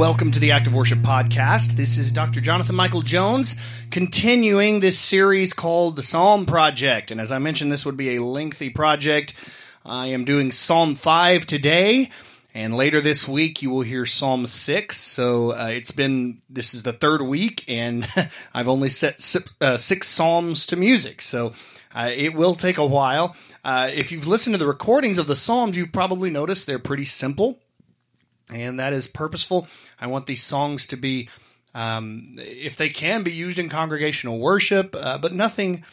Welcome to the Active Worship Podcast. This is Dr. Jonathan Michael Jones, continuing this series called the Psalm Project. And as I mentioned, this would be a lengthy project. I am doing Psalm 5 today, and later this week you will hear Psalm 6. So uh, it's been, this is the third week, and I've only set uh, six Psalms to music. So uh, it will take a while. Uh, if you've listened to the recordings of the Psalms, you've probably noticed they're pretty simple and that is purposeful. I want these songs to be, um, if they can, be used in congregational worship, uh, but nothing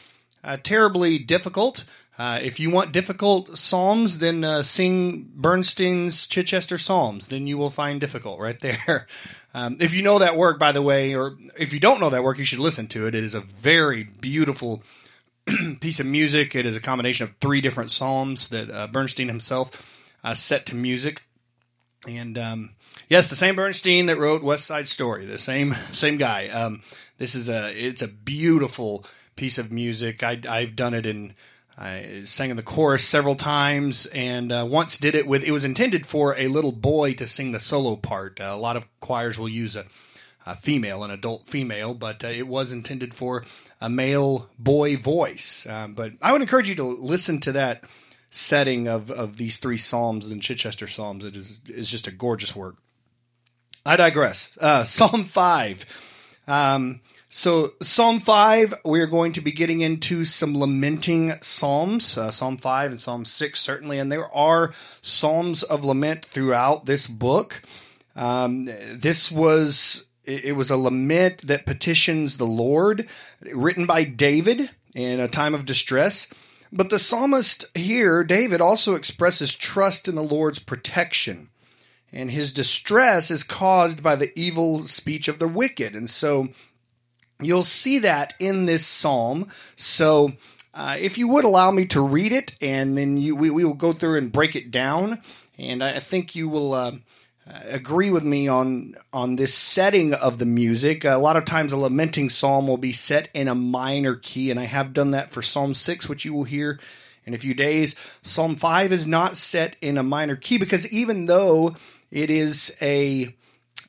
uh, terribly difficult. Uh, if you want difficult psalms, then uh, sing Bernstein's Chichester Psalms. Then you will find difficult right there. Um, if you know that work, by the way, or if you don't know that work, you should listen to it. It is a very beautiful piece of music. It is a combination of three different psalms that uh, Bernstein himself uh, set to music. And um, yes, the same Bernstein that wrote West Side Story, the same same guy. Um, this is a it's a beautiful piece of music. I, I've done it in I sang in the chorus several times, and uh, once did it with. It was intended for a little boy to sing the solo part. Uh, a lot of choirs will use a, a female, an adult female, but uh, it was intended for a male boy voice. Um, but I would encourage you to listen to that setting of, of these three psalms and Chichester psalms. It is is just a gorgeous work. I digress. Uh, Psalm five. Um, so Psalm five, we are going to be getting into some lamenting psalms. Uh, Psalm five and Psalm six certainly, and there are psalms of lament throughout this book. Um, this was it was a lament that petitions the Lord, written by David in a time of distress. But the psalmist here, David, also expresses trust in the Lord's protection. And his distress is caused by the evil speech of the wicked. And so you'll see that in this psalm. So uh, if you would allow me to read it, and then you, we, we will go through and break it down. And I think you will. Uh, agree with me on on this setting of the music. A lot of times, a lamenting psalm will be set in a minor key, and I have done that for Psalm six, which you will hear in a few days. Psalm five is not set in a minor key because even though it is a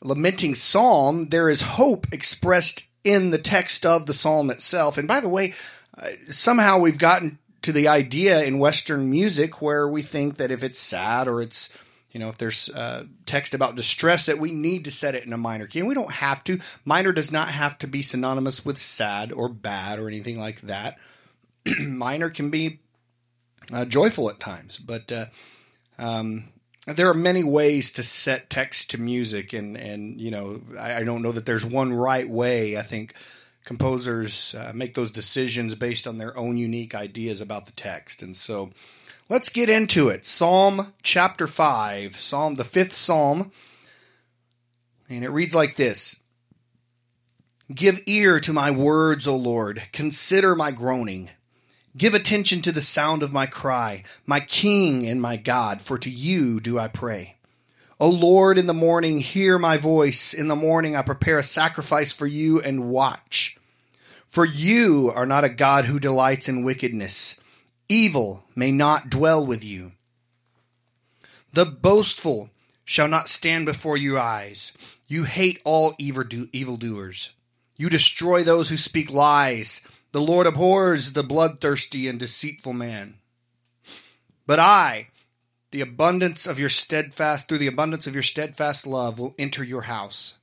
lamenting psalm, there is hope expressed in the text of the psalm itself. And by the way, uh, somehow we've gotten to the idea in Western music where we think that if it's sad or it's you know, if there's uh, text about distress, that we need to set it in a minor key, and we don't have to. Minor does not have to be synonymous with sad or bad or anything like that. minor can be uh, joyful at times, but uh, um, there are many ways to set text to music, and and you know, I, I don't know that there's one right way. I think composers uh, make those decisions based on their own unique ideas about the text, and so. Let's get into it. Psalm chapter 5, Psalm, the fifth Psalm. And it reads like this Give ear to my words, O Lord. Consider my groaning. Give attention to the sound of my cry, my King and my God, for to you do I pray. O Lord, in the morning hear my voice. In the morning I prepare a sacrifice for you and watch. For you are not a God who delights in wickedness Evil may not dwell with you. The boastful shall not stand before your eyes. You hate all evildoers. You destroy those who speak lies. The Lord abhors the bloodthirsty and deceitful man. But I, the abundance of your steadfast, through the abundance of your steadfast love, will enter your house.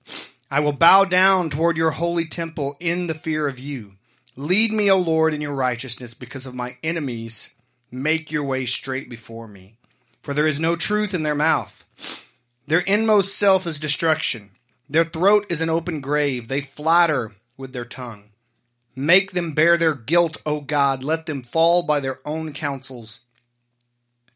I will bow down toward your holy temple in the fear of you. Lead me, O Lord, in your righteousness because of my enemies. Make your way straight before me. For there is no truth in their mouth. Their inmost self is destruction. Their throat is an open grave. They flatter with their tongue. Make them bear their guilt, O God. Let them fall by their own counsels.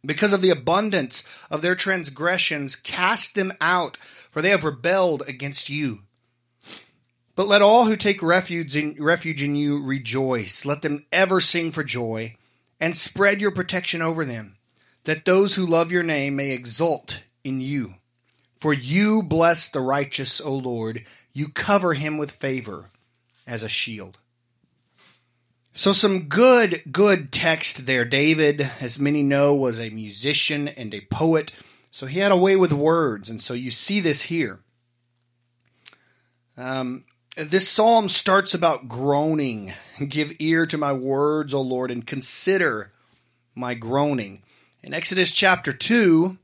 Because of the abundance of their transgressions, cast them out, for they have rebelled against you. But let all who take refuge in, refuge in you rejoice. Let them ever sing for joy and spread your protection over them, that those who love your name may exult in you. For you bless the righteous, O Lord. You cover him with favor as a shield. So, some good, good text there. David, as many know, was a musician and a poet. So, he had a way with words. And so, you see this here. Um, this psalm starts about groaning. Give ear to my words, O Lord, and consider my groaning. In Exodus chapter 2,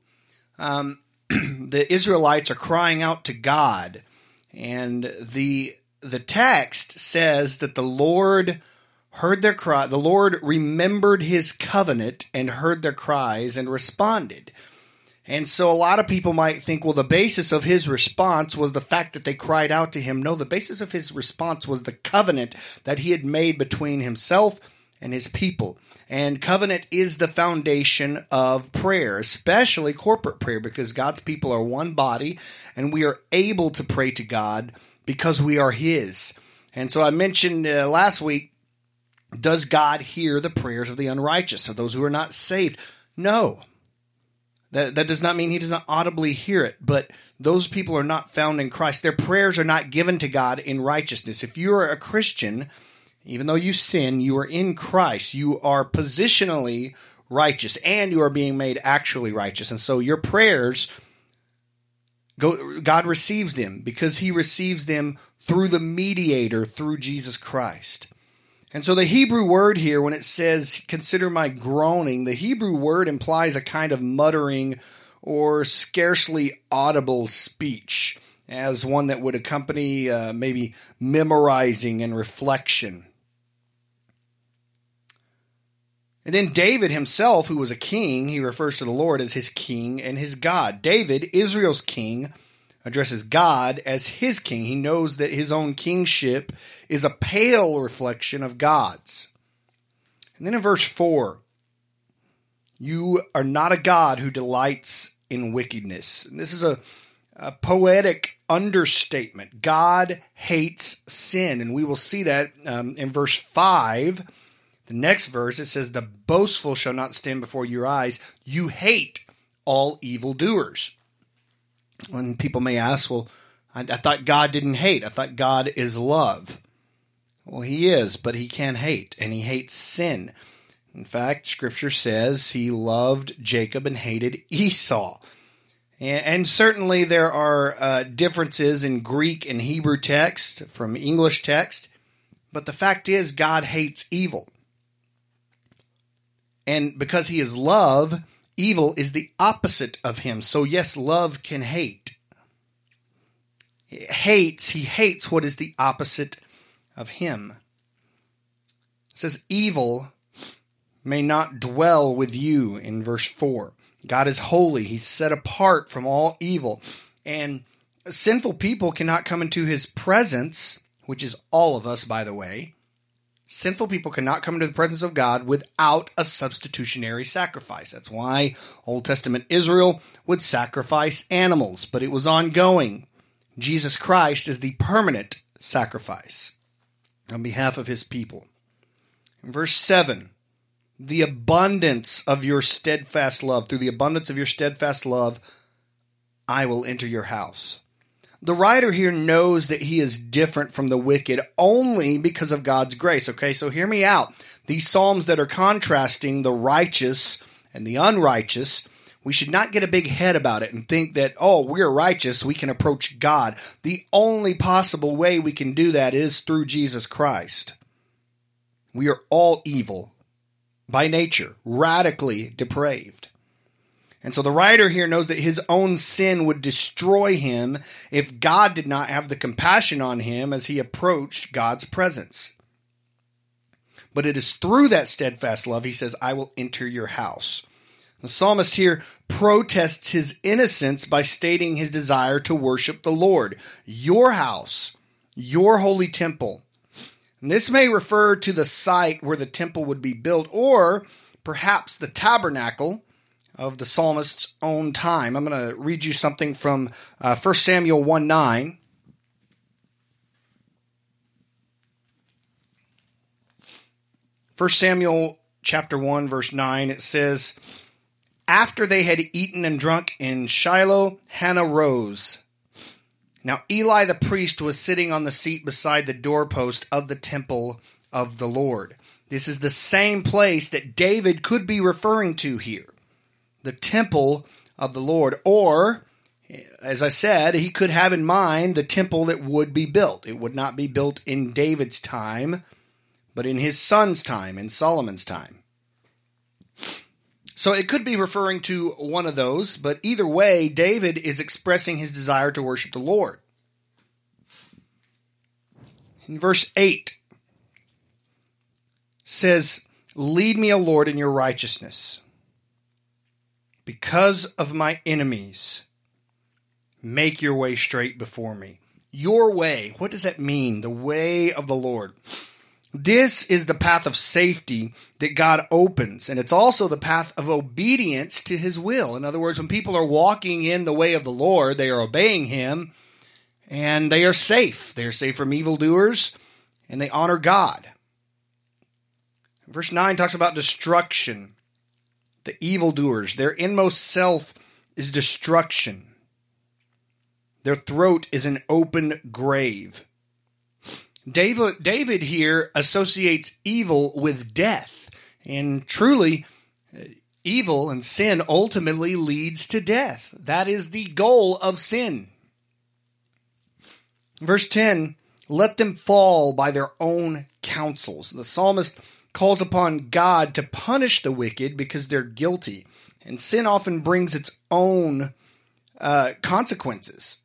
um, the Israelites are crying out to God, and the the text says that the Lord heard their cry. The Lord remembered His covenant and heard their cries and responded. And so a lot of people might think, well, the basis of his response was the fact that they cried out to him. No, the basis of his response was the covenant that he had made between himself and his people. And covenant is the foundation of prayer, especially corporate prayer, because God's people are one body and we are able to pray to God because we are His. And so I mentioned uh, last week does God hear the prayers of the unrighteous, of those who are not saved? No. That, that does not mean he does not audibly hear it, but those people are not found in Christ. Their prayers are not given to God in righteousness. If you are a Christian, even though you sin, you are in Christ. You are positionally righteous and you are being made actually righteous. And so your prayers go God receives them because he receives them through the mediator through Jesus Christ. And so the Hebrew word here when it says consider my groaning, the Hebrew word implies a kind of muttering or scarcely audible speech as one that would accompany uh, maybe memorizing and reflection. And then David himself, who was a king, he refers to the Lord as his king and his God. David, Israel's king, addresses God as his king. He knows that his own kingship is a pale reflection of God's. And then in verse 4, you are not a God who delights in wickedness. And this is a, a poetic understatement. God hates sin. And we will see that um, in verse 5 the next verse it says, The boastful shall not stand before your eyes. You hate all evildoers. When people may ask, Well, I, I thought God didn't hate. I thought God is love. Well, he is, but he can hate, and he hates sin. In fact, scripture says he loved Jacob and hated Esau. And certainly there are uh, differences in Greek and Hebrew text from English text, but the fact is, God hates evil. And because he is love, evil is the opposite of him. So, yes, love can hate. Hates, he hates what is the opposite of him. It says, evil may not dwell with you in verse 4. God is holy, he's set apart from all evil. And sinful people cannot come into his presence, which is all of us, by the way, Sinful people cannot come into the presence of God without a substitutionary sacrifice. That's why Old Testament Israel would sacrifice animals, but it was ongoing. Jesus Christ is the permanent sacrifice on behalf of his people. In verse 7, the abundance of your steadfast love, through the abundance of your steadfast love, I will enter your house. The writer here knows that he is different from the wicked only because of God's grace. Okay, so hear me out. These Psalms that are contrasting the righteous and the unrighteous, we should not get a big head about it and think that, oh, we're righteous, we can approach God. The only possible way we can do that is through Jesus Christ. We are all evil by nature, radically depraved. And so the writer here knows that his own sin would destroy him if God did not have the compassion on him as he approached God's presence. But it is through that steadfast love, he says, I will enter your house. The psalmist here protests his innocence by stating his desire to worship the Lord, your house, your holy temple. And this may refer to the site where the temple would be built, or perhaps the tabernacle of the psalmist's own time. I'm going to read you something from uh, 1 Samuel 1 9. First Samuel chapter 1, verse 9, it says, After they had eaten and drunk in Shiloh, Hannah rose. Now Eli the priest was sitting on the seat beside the doorpost of the temple of the Lord. This is the same place that David could be referring to here the temple of the Lord. Or, as I said, he could have in mind the temple that would be built. It would not be built in David's time, but in his son's time, in Solomon's time. So it could be referring to one of those, but either way, David is expressing his desire to worship the Lord. In verse 8 says, Lead me, O Lord, in your righteousness. Because of my enemies, make your way straight before me. Your way, what does that mean? The way of the Lord. This is the path of safety that God opens, and it's also the path of obedience to his will. In other words, when people are walking in the way of the Lord, they are obeying him, and they are safe. They are safe from evildoers, and they honor God. Verse 9 talks about destruction. The evildoers, their inmost self is destruction. Their throat is an open grave. David, David here associates evil with death. And truly, uh, evil and sin ultimately leads to death. That is the goal of sin. Verse 10 Let them fall by their own counsels. The psalmist calls upon God to punish the wicked because they're guilty. And sin often brings its own uh, consequences.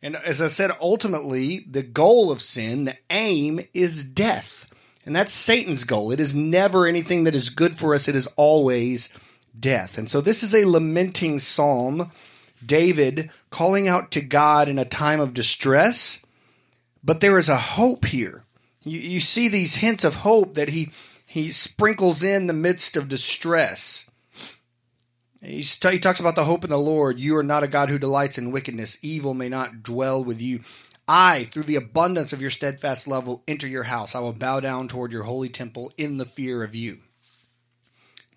And as I said, ultimately, the goal of sin, the aim, is death. And that's Satan's goal. It is never anything that is good for us, it is always death. And so this is a lamenting psalm. David calling out to God in a time of distress. But there is a hope here. You, you see these hints of hope that he, he sprinkles in the midst of distress. He talks about the hope in the Lord. You are not a God who delights in wickedness. Evil may not dwell with you. I, through the abundance of your steadfast love, will enter your house. I will bow down toward your holy temple in the fear of you.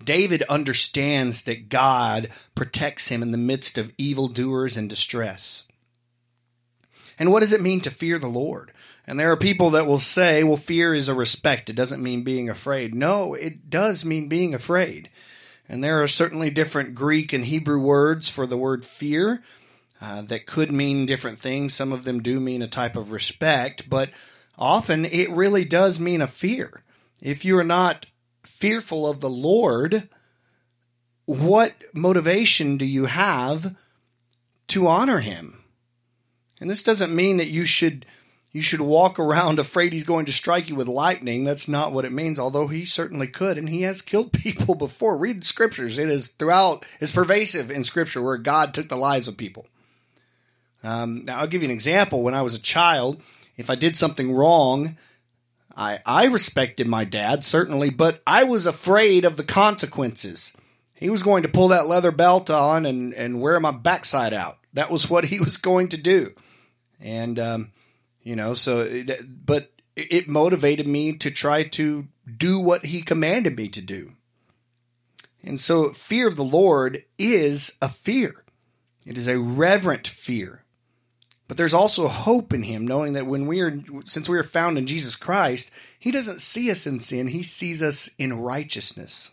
David understands that God protects him in the midst of evildoers and distress. And what does it mean to fear the Lord? And there are people that will say, well, fear is a respect. It doesn't mean being afraid. No, it does mean being afraid. And there are certainly different Greek and Hebrew words for the word fear uh, that could mean different things. Some of them do mean a type of respect, but often it really does mean a fear. If you are not fearful of the Lord, what motivation do you have to honor him? And this doesn't mean that you should you should walk around afraid he's going to strike you with lightning. That's not what it means, although he certainly could, and he has killed people before. Read the scriptures. It is throughout, it's pervasive in scripture where God took the lives of people. Um, now, I'll give you an example. When I was a child, if I did something wrong, I, I respected my dad, certainly, but I was afraid of the consequences. He was going to pull that leather belt on and, and wear my backside out. That was what he was going to do. And, um, you know, so, but it motivated me to try to do what he commanded me to do. And so fear of the Lord is a fear. It is a reverent fear. But there's also hope in him, knowing that when we are, since we are found in Jesus Christ, he doesn't see us in sin, he sees us in righteousness.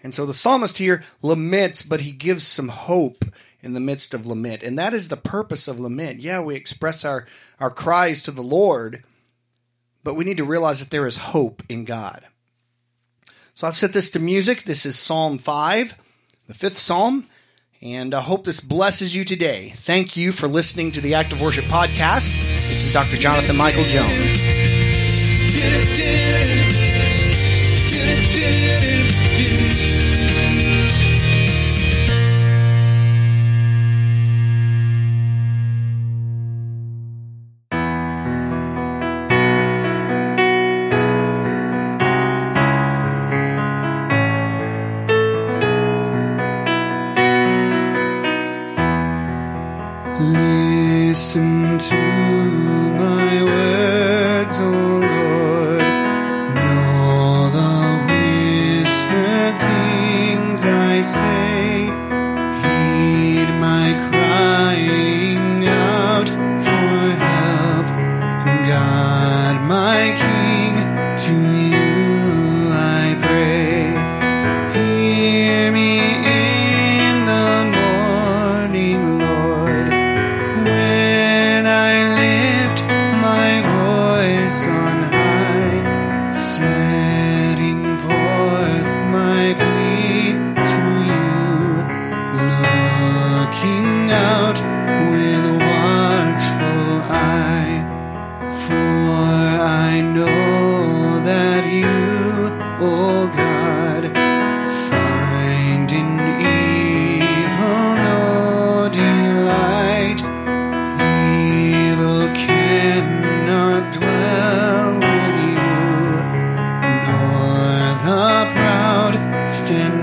And so the psalmist here laments, but he gives some hope in the midst of lament. And that is the purpose of lament. Yeah, we express our, our cries to the Lord, but we need to realize that there is hope in God. So I've set this to music. This is Psalm 5, the fifth psalm. And I hope this blesses you today. Thank you for listening to the Active Worship Podcast. This is Dr. Jonathan Michael Jones. Listen to proud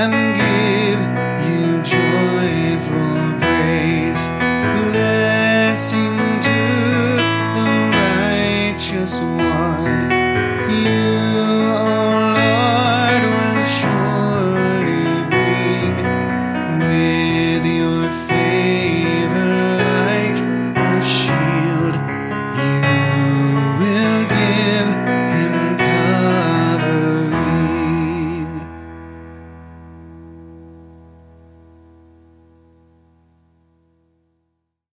am